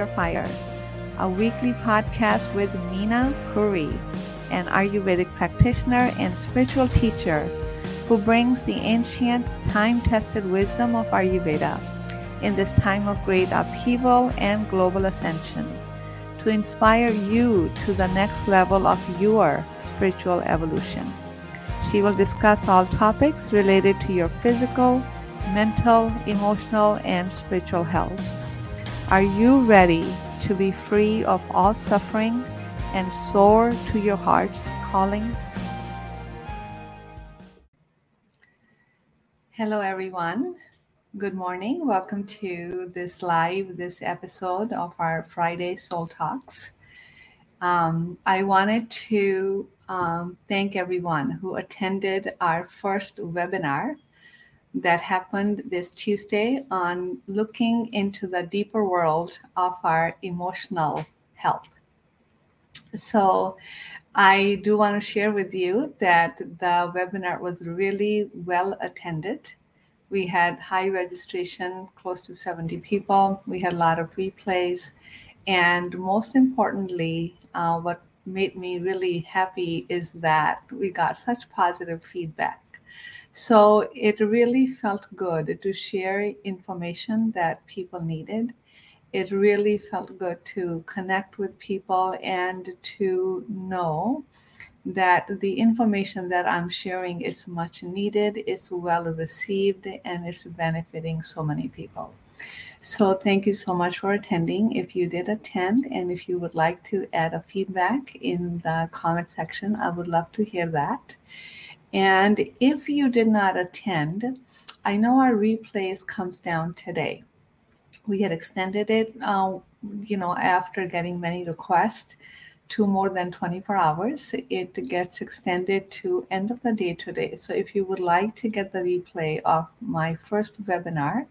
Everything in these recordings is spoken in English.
Your Fire, a weekly podcast with Mina Puri, an Ayurvedic practitioner and spiritual teacher who brings the ancient, time tested wisdom of Ayurveda in this time of great upheaval and global ascension to inspire you to the next level of your spiritual evolution. She will discuss all topics related to your physical, mental, emotional, and spiritual health. Are you ready to be free of all suffering and soar to your heart's calling? Hello, everyone. Good morning. Welcome to this live, this episode of our Friday Soul Talks. Um, I wanted to um, thank everyone who attended our first webinar that happened this Tuesday on looking into the deeper world of our emotional health. So, I do want to share with you that the webinar was really well attended. We had high registration, close to 70 people. We had a lot of replays. And most importantly, uh, what made me really happy is that we got such positive feedback so it really felt good to share information that people needed. It really felt good to connect with people and to know that the information that I'm sharing is much needed, it's well received, and it's benefiting so many people. So, thank you so much for attending. If you did attend and if you would like to add a feedback in the comment section, I would love to hear that. And if you did not attend, I know our replays comes down today. We had extended it, uh, you know, after getting many requests to more than 24 hours. It gets extended to end of the day today. So if you would like to get the replay of my first webinar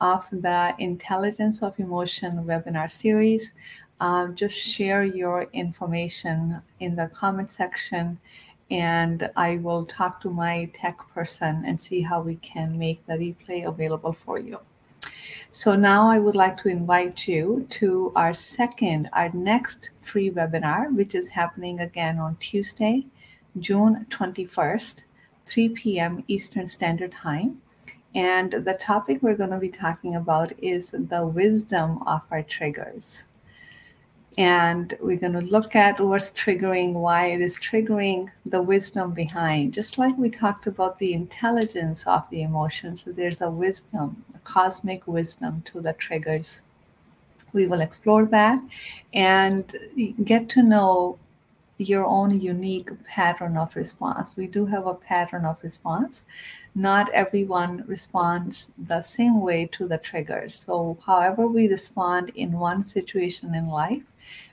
of the Intelligence of Emotion webinar series, um, just share your information in the comment section and I will talk to my tech person and see how we can make the replay available for you. So now I would like to invite you to our second, our next free webinar, which is happening again on Tuesday, June 21st, 3 p.m. Eastern Standard Time. And the topic we're going to be talking about is the wisdom of our triggers and we're going to look at what's triggering, why it is triggering, the wisdom behind. Just like we talked about the intelligence of the emotions, there's a wisdom, a cosmic wisdom to the triggers. We will explore that and get to know your own unique pattern of response. We do have a pattern of response. Not everyone responds the same way to the triggers. So, however, we respond in one situation in life,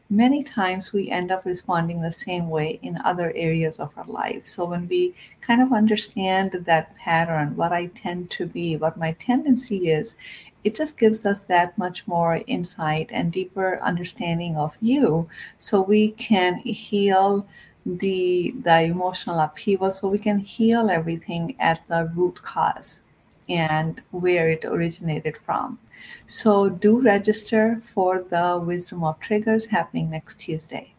many times we end up responding the same way in other areas of our life. So when we kind of understand that pattern, what I tend to be, what my tendency is, it just gives us that much more insight and deeper understanding of you. So we can heal the the emotional upheaval. So we can heal everything at the root cause and where it originated from so do register for the Wisdom of Triggers happening next Tuesday.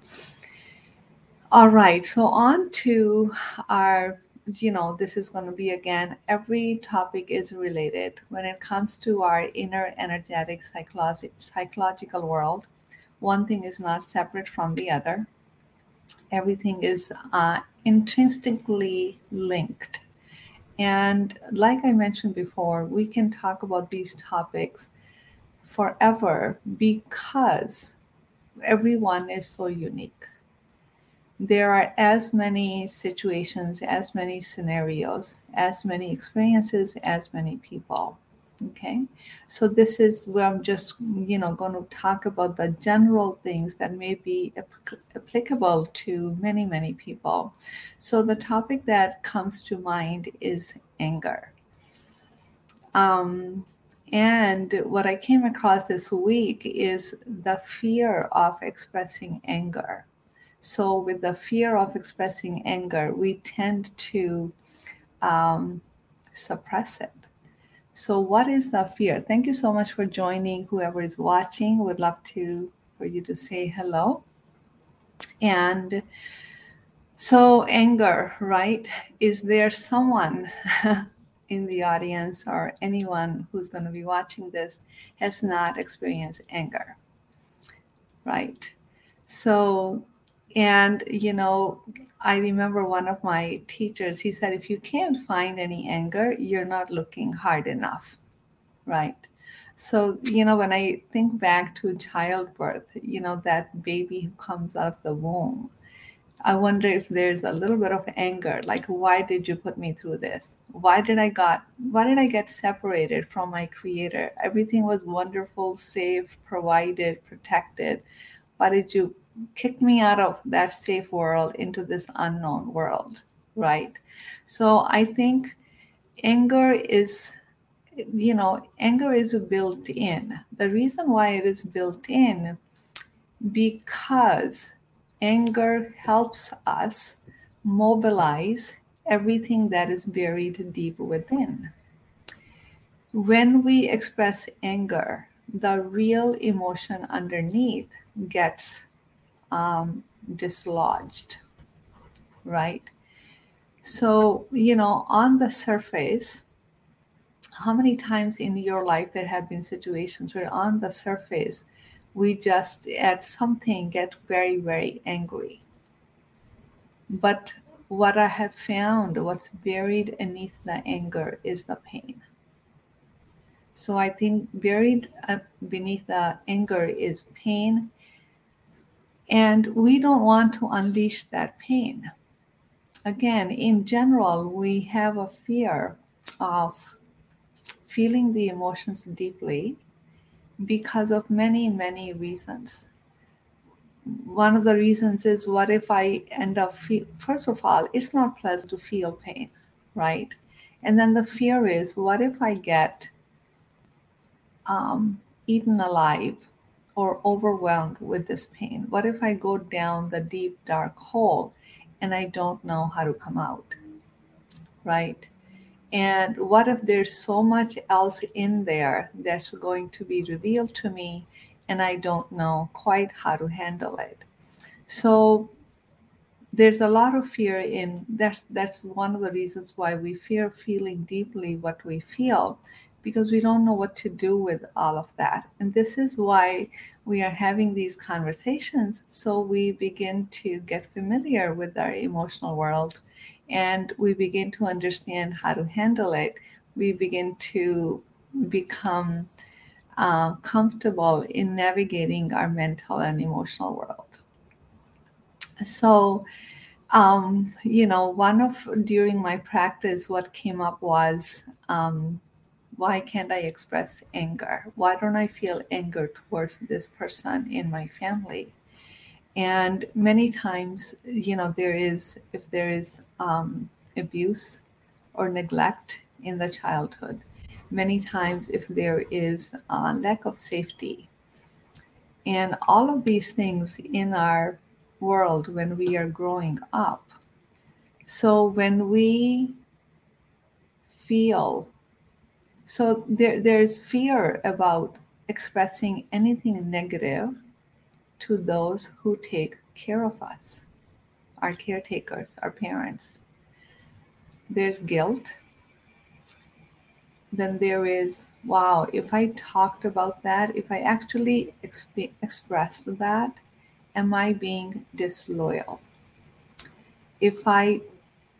All right, so on to our, you know, this is going to be again, every topic is related. When it comes to our inner energetic psychologi- psychological world, one thing is not separate from the other. Everything is uh, intrinsically linked. And like I mentioned before, we can talk about these topics forever because everyone is so unique. There are as many situations, as many scenarios, as many experiences, as many people. Okay, so this is where I'm just, you know, going to talk about the general things that may be applicable to many, many people. So the topic that comes to mind is anger. Um, and what I came across this week is the fear of expressing anger. So, with the fear of expressing anger, we tend to um, suppress it So, what is the fear? Thank you so much for joining. Whoever is watching, would love to for you to say hello. And so, anger, right? Is there someone in the audience or anyone who's going to be watching this has not experienced anger? Right. So, and you know, I remember one of my teachers, he said, if you can't find any anger, you're not looking hard enough. Right. So, you know, when I think back to childbirth, you know, that baby who comes out of the womb, I wonder if there's a little bit of anger, like why did you put me through this? Why did I got why did I get separated from my creator? Everything was wonderful, safe, provided, protected. Why did you kick me out of that safe world into this unknown world? Right. So I think anger is you know, anger is built in. The reason why it is built in because anger helps us mobilize everything that is buried deep within. When we express anger, the real emotion underneath gets um, dislodged, right? So, you know, on the surface, how many times in your life there have been situations where on the surface we just at something get very very angry but what i have found what's buried beneath the anger is the pain so i think buried uh, beneath the anger is pain and we don't want to unleash that pain again in general we have a fear of feeling the emotions deeply because of many, many reasons. One of the reasons is what if I end up, feel, first of all, it's not pleasant to feel pain, right? And then the fear is what if I get um, eaten alive or overwhelmed with this pain? What if I go down the deep, dark hole and I don't know how to come out, right? And what if there's so much else in there that's going to be revealed to me and I don't know quite how to handle it? So there's a lot of fear in that's that's one of the reasons why we fear feeling deeply what we feel because we don't know what to do with all of that. And this is why we are having these conversations so we begin to get familiar with our emotional world and we begin to understand how to handle it, we begin to become uh, comfortable in navigating our mental and emotional world. So, um, you know, one of during my practice, what came up was um, why can't I express anger? Why don't I feel anger towards this person in my family? and many times you know there is if there is um, abuse or neglect in the childhood many times if there is a lack of safety and all of these things in our world when we are growing up so when we feel so there, there's fear about expressing anything negative to those who take care of us, our caretakers, our parents. There's guilt. Then there is, wow, if I talked about that, if I actually exp- expressed that, am I being disloyal? If I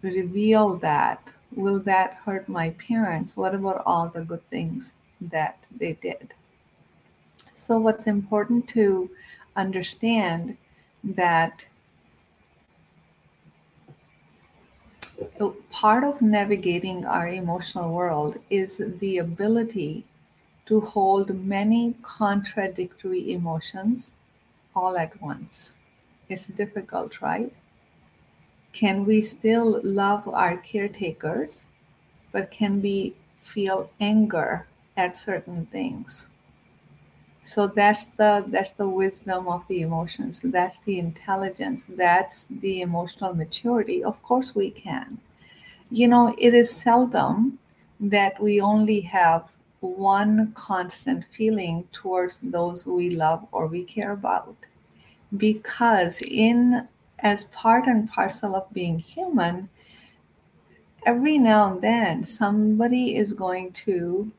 reveal that, will that hurt my parents? What about all the good things that they did? So, what's important to understand that part of navigating our emotional world is the ability to hold many contradictory emotions all at once. It's difficult, right? Can we still love our caretakers, but can we feel anger at certain things? so that's the that's the wisdom of the emotions that's the intelligence that's the emotional maturity of course we can you know it is seldom that we only have one constant feeling towards those we love or we care about. Because in as part and parcel of being human, every now and then somebody is going to,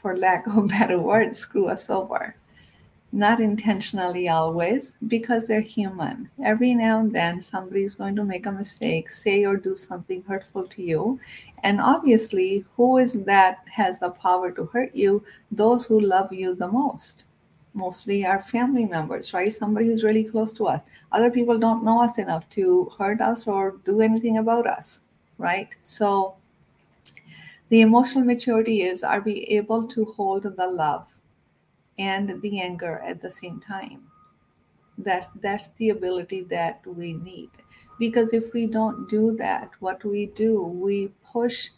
for lack of a better word, screw us over not intentionally always, because they're human. Every now and then, somebody's going to make a mistake, say or do something hurtful to you. And obviously, who is that has the power to hurt you? Those who love you the most. Mostly our family members, right? Somebody who's really close to us. Other people don't know us enough to hurt us or do anything about us, right? So, the emotional maturity is are we able to hold the love and the anger at the same time. That, that's the ability that we need. Because if we don't do that, what we do, we push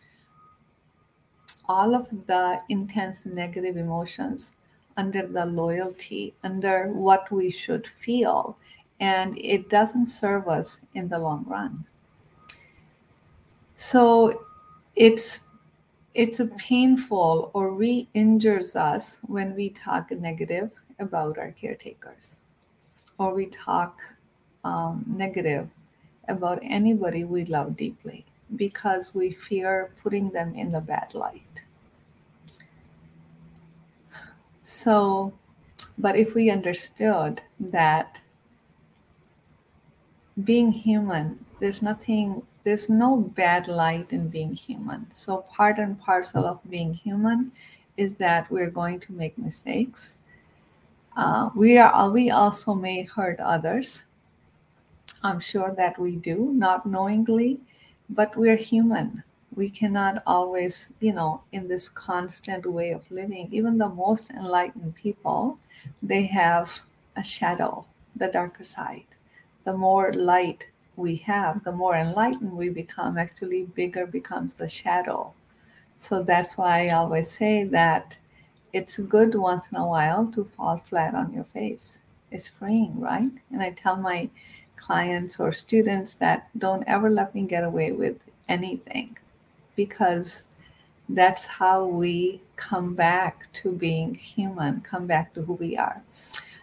all of the intense negative emotions under the loyalty, under what we should feel, and it doesn't serve us in the long run. So it's it's a painful or re-injures us when we talk negative about our caretakers or we talk um, negative about anybody we love deeply because we fear putting them in the bad light so but if we understood that being human there's nothing there's no bad light in being human. So, part and parcel of being human is that we're going to make mistakes. Uh, we are we also may hurt others. I'm sure that we do, not knowingly, but we're human. We cannot always, you know, in this constant way of living. Even the most enlightened people, they have a shadow, the darker side. The more light we have, the more enlightened we become, actually bigger becomes the shadow. So that's why I always say that it's good once in a while to fall flat on your face. It's freeing, right? And I tell my clients or students that don't ever let me get away with anything because that's how we come back to being human, come back to who we are.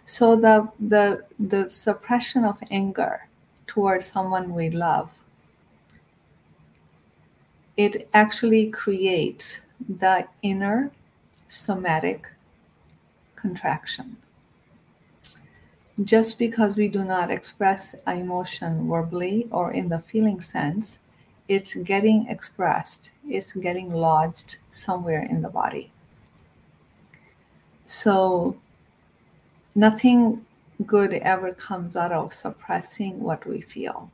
So the the the suppression of anger towards someone we love, it actually creates the inner somatic contraction. Just because we do not express emotion verbally or in the feeling sense, it's getting expressed, it's getting lodged somewhere in the body. So, nothing good ever comes out of suppressing what we feel.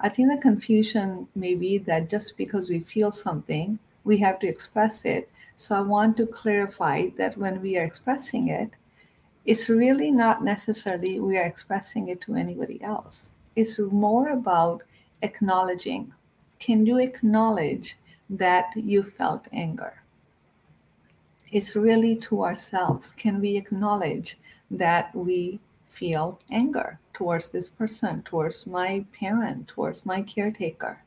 I think the confusion may be that just because we feel something, we have to express it. So I want to clarify that when we are expressing it, it's really not necessarily we are expressing it to anybody else. It's more about acknowledging. Can you acknowledge that you felt anger? It's really to ourselves. Can we acknowledge that we feel anger towards this person, towards my parent, towards my caretaker.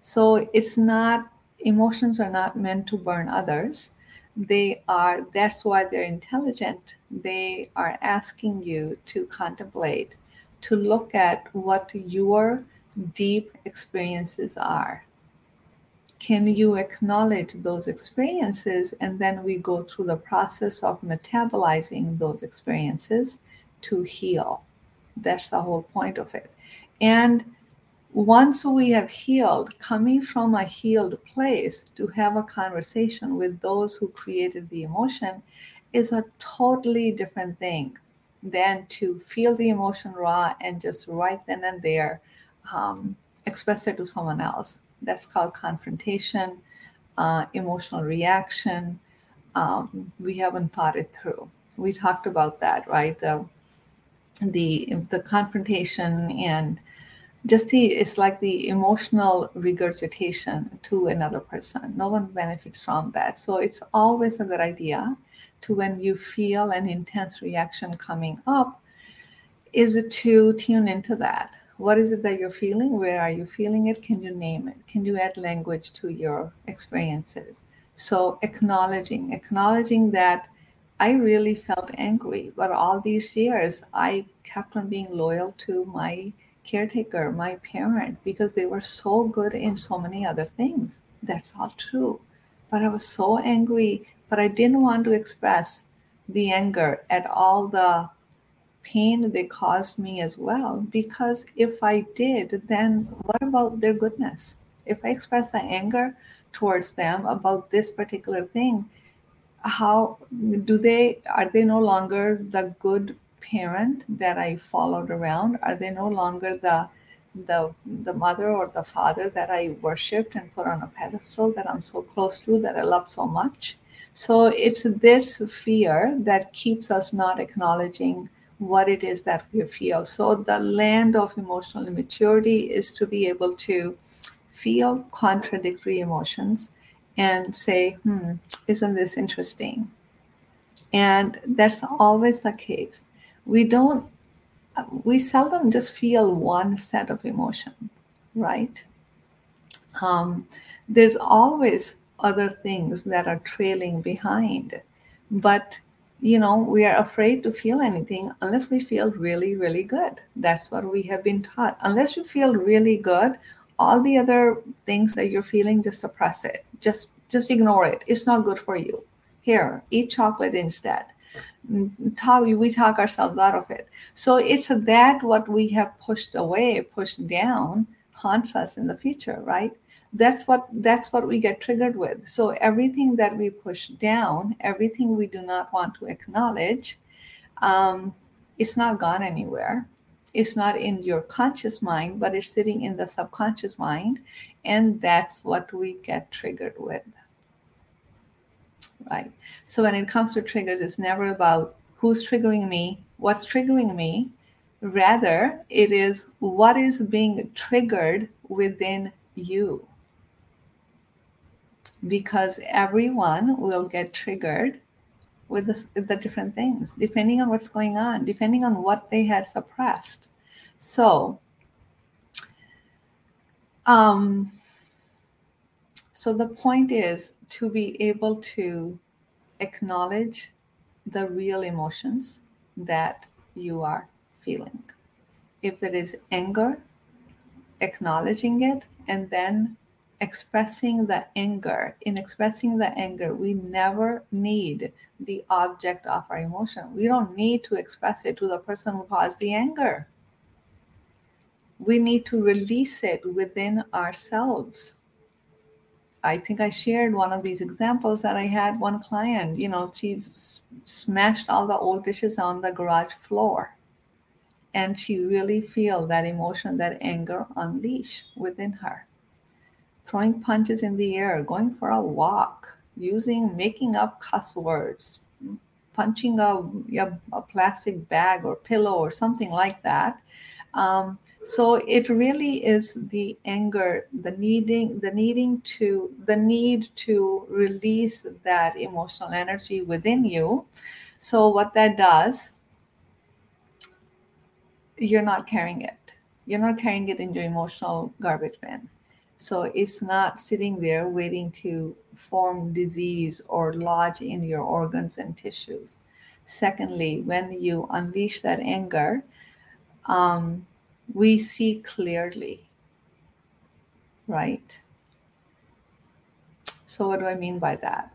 So it's not, emotions are not meant to burn others. They are, that's why they're intelligent. They are asking you to contemplate, to look at what your deep experiences are. Can you acknowledge those experiences? And then we go through the process of metabolizing those experiences to heal. That's the whole point of it. And once we have healed, coming from a healed place to have a conversation with those who created the emotion is a totally different thing than to feel the emotion raw and just right then and there um, express it to someone else. That's called confrontation, uh, emotional reaction. Um, we haven't thought it through. We talked about that, right? The the the confrontation and just see it's like the emotional regurgitation to another person no one benefits from that so it's always a good idea to when you feel an intense reaction coming up is to tune into that what is it that you're feeling where are you feeling it can you name it can you add language to your experiences So acknowledging, acknowledging that I really felt angry, but all these years I kept on being loyal to my caretaker, my parent, because they were so good in so many other things. That's all true. But I was so angry, but I didn't want to express the anger at all the pain they caused me as well. Because if I did, then what about their goodness? If I express the anger towards them about this particular thing, how do they are they no longer the good parent that I followed around? Are they no longer the the the mother or the father that I worshipped and put on a pedestal that I'm so close to that I love so much? So it's this fear that keeps us not acknowledging what it is that we feel. So the land of emotional immaturity is to be able to feel contradictory emotions and say, hmm, isn't this interesting? And that's always the case. We don't, we seldom just feel one set of emotion, right? Um, there's always other things that are trailing behind. But, you know, we are afraid to feel anything unless we feel really, really good. That's what we have been taught. Unless you feel really good, all the other things that you're feeling, just suppress it. Just just ignore it. It's not good for you. Here, eat chocolate instead. Talk, we talk ourselves out of it. So it's that what we have pushed away, pushed down, haunts us in the future, right? That's what that's what we get triggered with. So everything that we push down, everything we do not want to acknowledge, um, it's not gone anywhere. It's not in your conscious mind, but it's sitting in the subconscious mind, and that's what we get triggered with right? So when it comes to triggers, it's never about who's triggering me, what's triggering me. Rather, it is what is being triggered within you. Because everyone will get triggered with the, different things, depending on what's going on, depending on what they had suppressed. So, um, so the point is to be able to acknowledge the real emotions that you are feeling. If it is anger, acknowledging it and then expressing the anger. In expressing the anger, we never need the object of our emotion. We don't need to express it to the person who caused the anger. We need to release it within ourselves. I think I shared one of these examples that I had one client, you know, she s- smashed all the old dishes on the garage floor. And she really feel that emotion, that anger unleash within her. Throwing punches in the air, going for a walk, using, making up cuss words, punching a, a, a plastic bag or pillow or something like that. Um, so it really is the anger the needing the needing to the need to release that emotional energy within you. So what that does you're not carrying it. You're not carrying it in your emotional garbage bin so it's not sitting there waiting to form disease or lodge in your organs and tissues secondly when you unleash that anger um, we see clearly, right? So, what do I mean by that?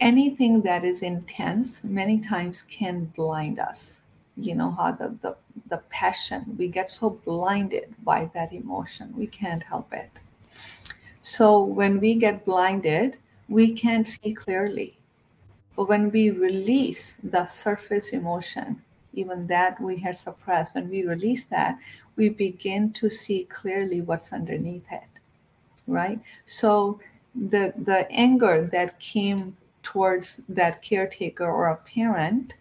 Anything that is intense many times can blind us. You know how the, the, the passion, we get so blinded by that emotion, we can't help it. So, when we get blinded, we can't see clearly. But when we release the surface emotion, even that we had suppressed, when we release that, we begin to see clearly what's underneath it, right? So the the anger that came towards that caretaker or a parent,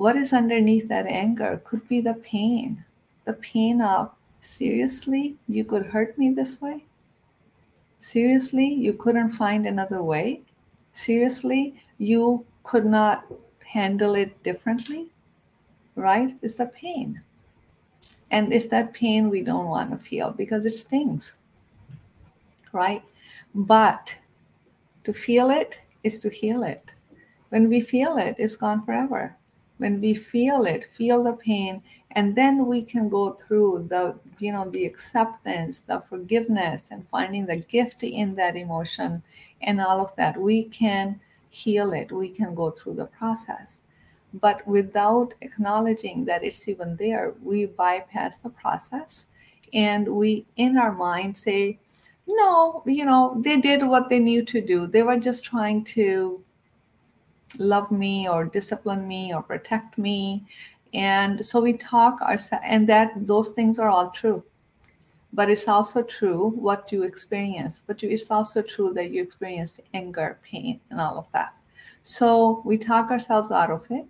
what is underneath that anger could be the pain, the pain of seriously you could hurt me this way. Seriously, you couldn't find another way. Seriously, you could not handle it differently right? It's the pain. And it's that pain we don't want to feel because it stings, right? But To feel it is to heal it. When we feel it, it's gone forever. When we feel it, feel the pain, and then we can go through the you know the acceptance the forgiveness and finding the gift in that emotion and all of that we can heal it. We can go through the process. But without acknowledging that it's even there we bypass the process and we in our mind say no you know they did what they knew to do. They were just trying to love me or discipline me or protect me. And so we talk ourselves and that those things are all true. But it's also true what you experience but it's also true that you experienced anger pain and all of that. So we talk ourselves out of it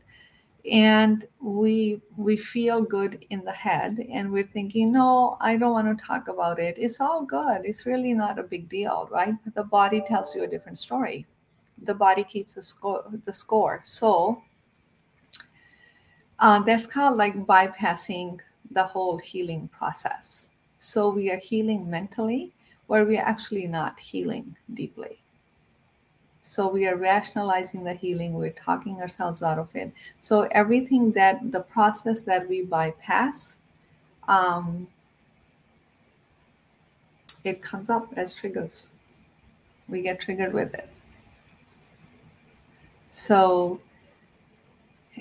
and we we feel good in the head and we're thinking no i don't want to talk about it. It's all good. It's really not a big deal right? But the body tells you a different story the body keeps the score the score so uh, that's kind of like bypassing the whole healing process. So we are healing mentally, where we are actually not healing deeply. So we are rationalizing the healing, we're talking ourselves out of it. So everything that the process that we bypass, um, it comes up as triggers. We get triggered with it. So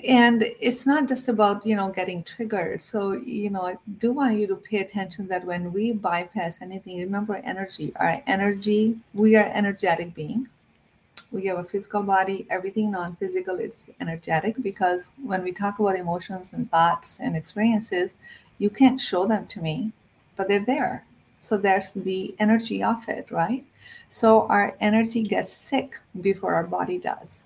and it's not just about you know getting triggered. So you know i do want you to pay attention that when we bypass anything remember energy our energy we are energetic being. We have a physical body everything non-physical is energetic because when we talk about emotions and thoughts and experiences you can't show them to me but they're there. So there's the energy of it right? So our energy gets sick before our body does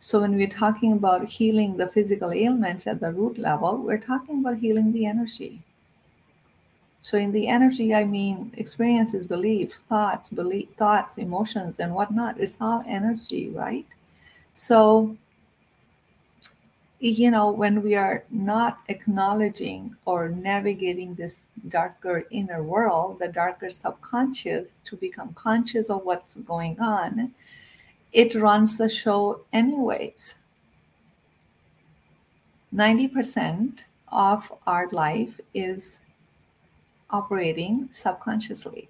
so, when we're talking about healing the physical ailments at the root level, we're talking about healing the energy. So, in the energy, I mean experiences, beliefs, thoughts, belief, thoughts, emotions, and whatnot. It's all energy, right? So, you know, when we are not acknowledging or navigating this darker inner world, the darker subconscious, to become conscious of what's going on, it runs the show anyways. 90% of our life is operating subconsciously.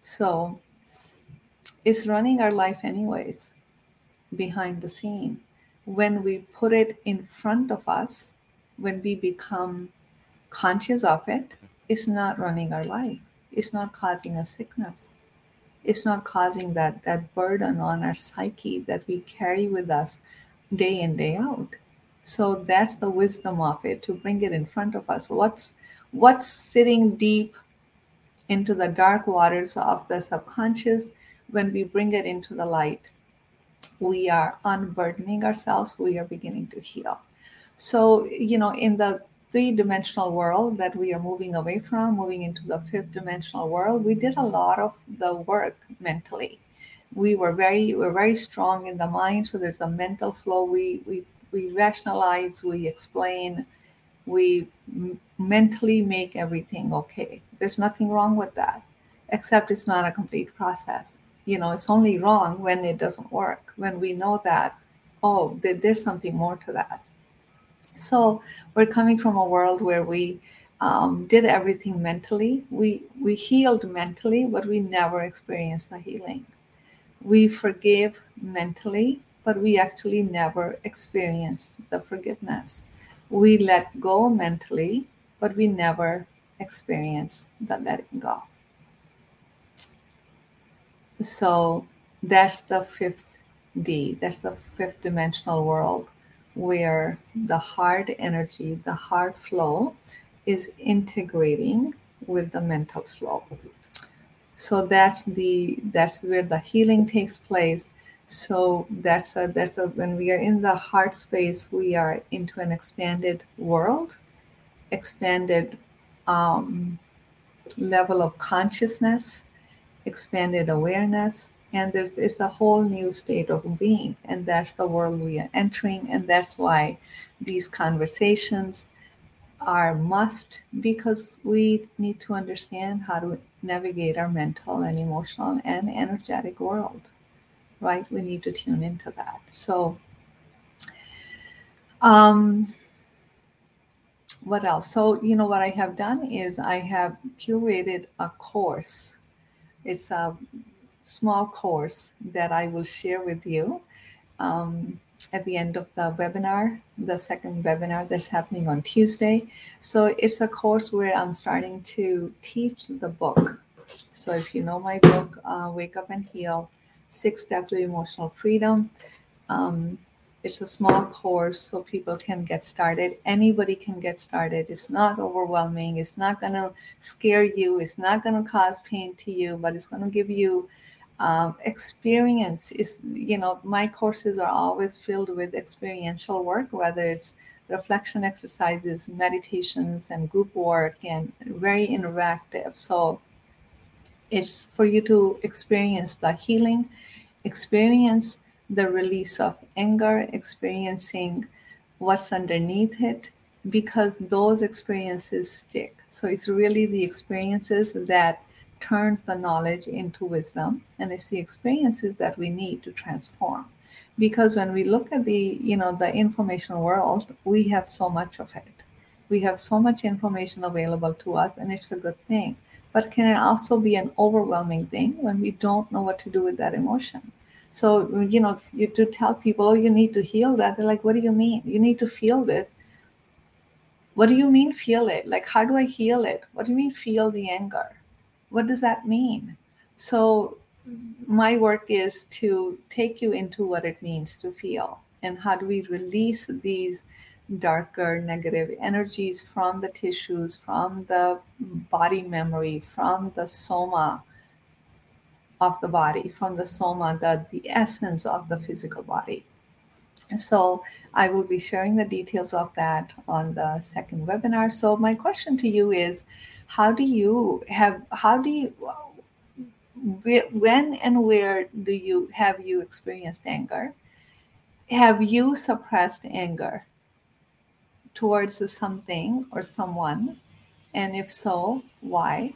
So it's running our life anyways behind the scene. When we put it in front of us, when we become conscious of it, it's not running our life. It's not causing us sickness it's not causing that that burden on our psyche that we carry with us day in day out. So that's the wisdom of it to bring it in front of us. What's what's sitting deep into the dark waters of the subconscious when we bring it into the light we are unburdening ourselves we are beginning to heal. So you know in the three dimensional world that we are moving away from, moving into the fifth dimensional world, we did a lot of the work mentally. We were very we're very strong in the mind, so there's a mental flow. We we we rationalize, we explain, we m- mentally make everything okay. There's nothing wrong with that, except it's not a complete process. You know, it's only wrong when it doesn't work. When we know that, oh, there, there's something more to that so we're coming from a world where we um, did everything mentally. We we healed mentally, but we never experienced the healing. We forgave mentally, but we actually never experienced the forgiveness. We let go mentally, but we never experienced the letting go. So that's the fifth D. That's the fifth dimensional world where the heart energy, the heart flow, is integrating with the mental flow. So that's the that's where the healing takes place. So that's a that's a when we are in the heart space, we are into an expanded world, expanded um, level of consciousness, expanded awareness, and there's it's a whole new state of being and that's the world we are entering and that's why these conversations are must because we need to understand how to navigate our mental and emotional and energetic world right? We need to tune into that. So um what else? So you know what i have done is i have curated a course. It's a small course that i will share with you um, at the end of the webinar, the second webinar that's happening on Tuesday. So it's a course where I'm starting to teach the book. So if you know my book, uh, Wake Up and Heal Six Steps to Emotional Freedom, um, it's a small course so people can get started. Anybody can get started. It's not overwhelming. It's not going to scare you. It's not going to cause pain to you, but it's going to give you um, experience is you know my courses are always filled with experiential work whether it's reflection exercises meditations and group work and very interactive. So it's for you to experience the healing experience the release of anger experiencing what's underneath it because those experiences stick. So it's really the experiences that turns the knowledge into wisdom and it's the experiences that we need to transform. Because when we look at the you know the information world we have so much of it. We have so much information available to us and it's a good thing. But can it also be an overwhelming thing when we don't know what to do with that emotion? So you know you to tell people oh you need to heal that they're like what do you mean? You need to feel this. What do you mean feel it? Like how do i heal it? What do you mean feel the anger what does that mean? So, my work is to take you into what it means to feel and how do we release these darker negative energies from the tissues, from the body memory, from the soma of the body, from the soma, the, the essence of the physical body. So I will be sharing the details of that on the second webinar. So my question to you is, how do you have how do you when and where do you have you experienced anger? Have you suppressed anger towards something or someone? And if so why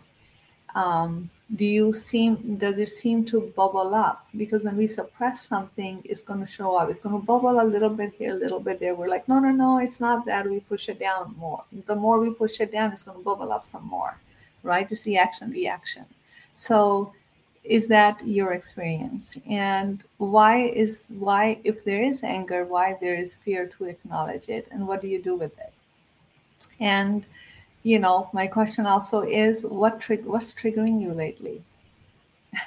um, do you seem does it seem to bubble up? Because when we suppress something it's going to show up. It's going to bubble a little bit here a little bit there. We're like no no no it's not that. We push it down more. The more we push it down it's going to bubble up some more right? It's the action reaction. So is that your experience? And why is why if there is anger why there is fear to acknowledge it? And what do you do with it? And you know, my question also is what trig- what's triggering you lately?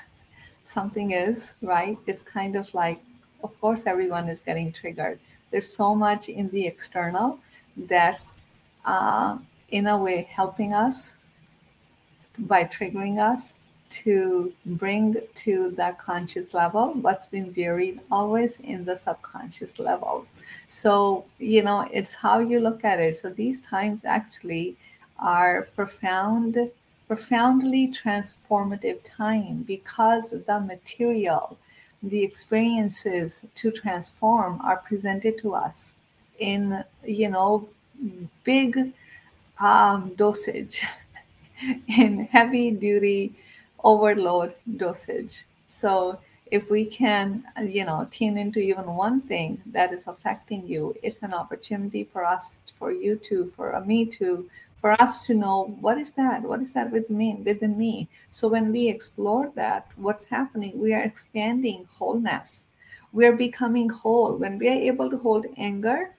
Something is, right? It's kind of like, of course, everyone is getting triggered. There's so much in the external that's, uh, in a way, helping us by triggering us to bring to that conscious level what's been buried always in the subconscious level. So, you know, it's how you look at it. So, these times actually are profound, profoundly transformative time because the material, the experiences to transform are presented to us in, you know, big um, dosage, in heavy duty overload dosage. So if we can, you know, tune into even one thing that is affecting you, it's an opportunity for us, for you to, for me to for us to know what is that what is that within me within me. So when we explore that what's happening we are expanding wholeness. We are becoming whole. When we are able to hold anger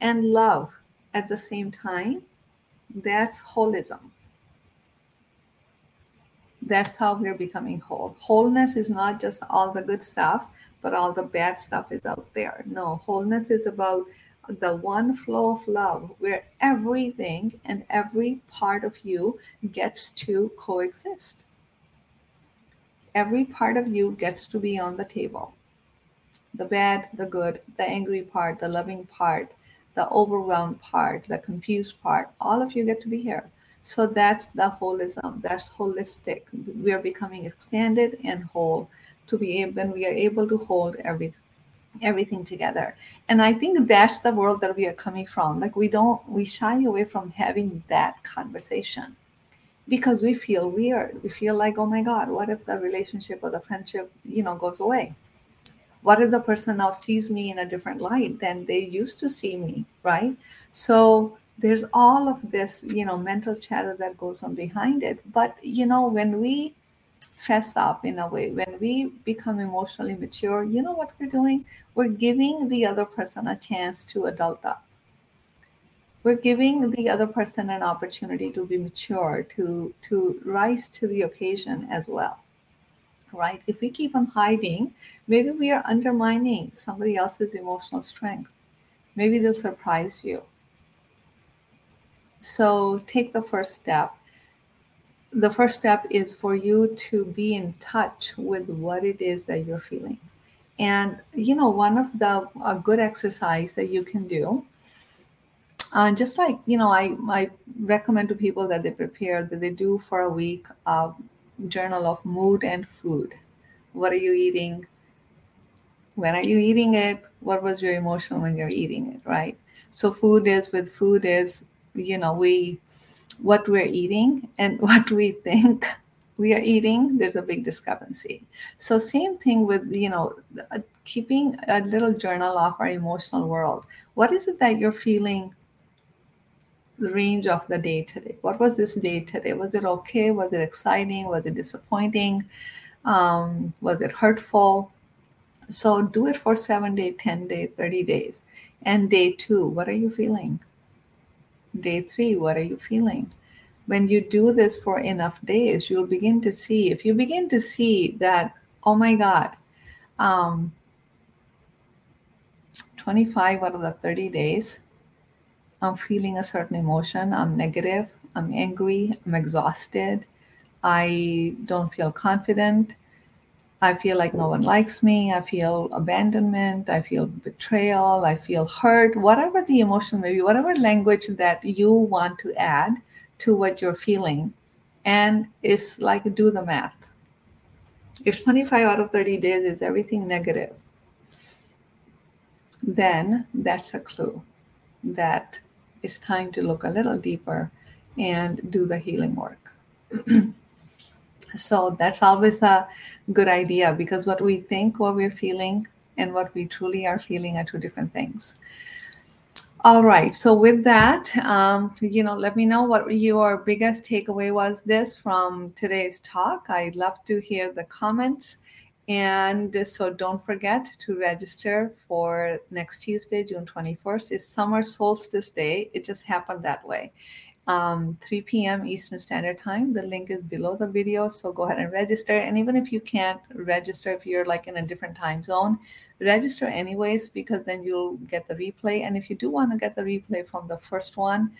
and love at the same time that's holism. That's how we're becoming whole. Wholeness is not just all the good stuff but all the bad stuff is out there. No wholeness is about the one flow of love where everything and every part of you gets to coexist. Every part of you gets to be on the table. The bad, the good, the angry part, the loving part, the overwhelmed part, the confused part, all of you get to be here. So that's the holism. That's holistic. We are becoming expanded and whole to be able, when we are able to hold everything everything together. And I think that's the world that we are coming from. Like we don't, we shy away from having that conversation because we feel weird. We feel like, oh my God, what if the relationship or the friendship, you know, goes away? What if the person now sees me in a different light than they used to see me, right? So there's all of this, you know, mental chatter that goes on behind it. But, you know, when we fess up in a way, when we become emotionally mature, you know what we're doing? We're giving the other person a chance to adult up. We're giving the other person an opportunity to be mature to to rise to the occasion as well right? If we keep on hiding maybe we are undermining somebody else's emotional strength. Maybe they'll surprise you. So take the first step the first step is for you to be in touch with what it is that you're feeling and you know one of the a good exercise that you can do uh, just like you know, I I recommend to people that they prepare that they do for a week a journal of mood and food. What are you eating? When are you eating it? What was your emotion when you're eating it? Right. So food is with food is you know we what we're eating and what we think we are eating there's a big discrepancy so same thing with you know keeping a little journal of our emotional world what is it that you're feeling the range of the day today. What was this day today? Was it okay? Was it exciting? Was it disappointing? Um, was it hurtful? So do it for seven day, 10 day, 30 days. And day two, what are you feeling? Day three, what are you feeling? When you do this for enough days, you'll begin to see, if you begin to see that, oh my God, um, 25 out of the 30 days, I'm feeling a certain emotion. I'm negative. I'm angry. I'm exhausted. I don't feel confident. I feel like no one likes me. I feel abandonment. I feel betrayal. I feel hurt. Whatever the emotion may be, whatever language that you want to add to what you're feeling. And it's like do the math. If 25 out of 30 days is everything negative, then that's a clue that it's time to look a little deeper and do the healing work. so that's always a good idea because what we think, what we're feeling, and what we truly are feeling are two different things. All right. So with that, um, you know, let me know what your biggest takeaway was this from today's talk. I'd love to hear the comments and so don't forget to register for next Tuesday, June 21st. It's summer solstice day. It just happened that way. Um, 3 p.m. Eastern Standard Time. The link is below the video. So go ahead and register. And even if you can't register, if you're like in a different time zone, register anyways, because then you'll get the replay. And if you do want to get the replay from the first one,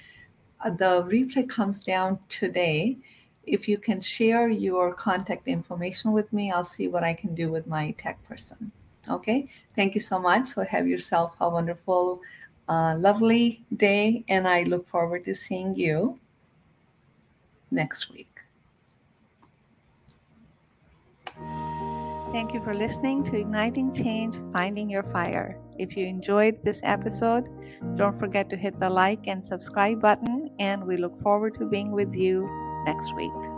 uh, the replay comes down today if you can share your contact information with me, I'll see what I can do with my tech person. Okay, thank you so much. So, have yourself a wonderful, uh, lovely day, and I look forward to seeing you next week. Thank you for listening to Igniting Change Finding Your Fire. If you enjoyed this episode, don't forget to hit the like and subscribe button, and we look forward to being with you next week.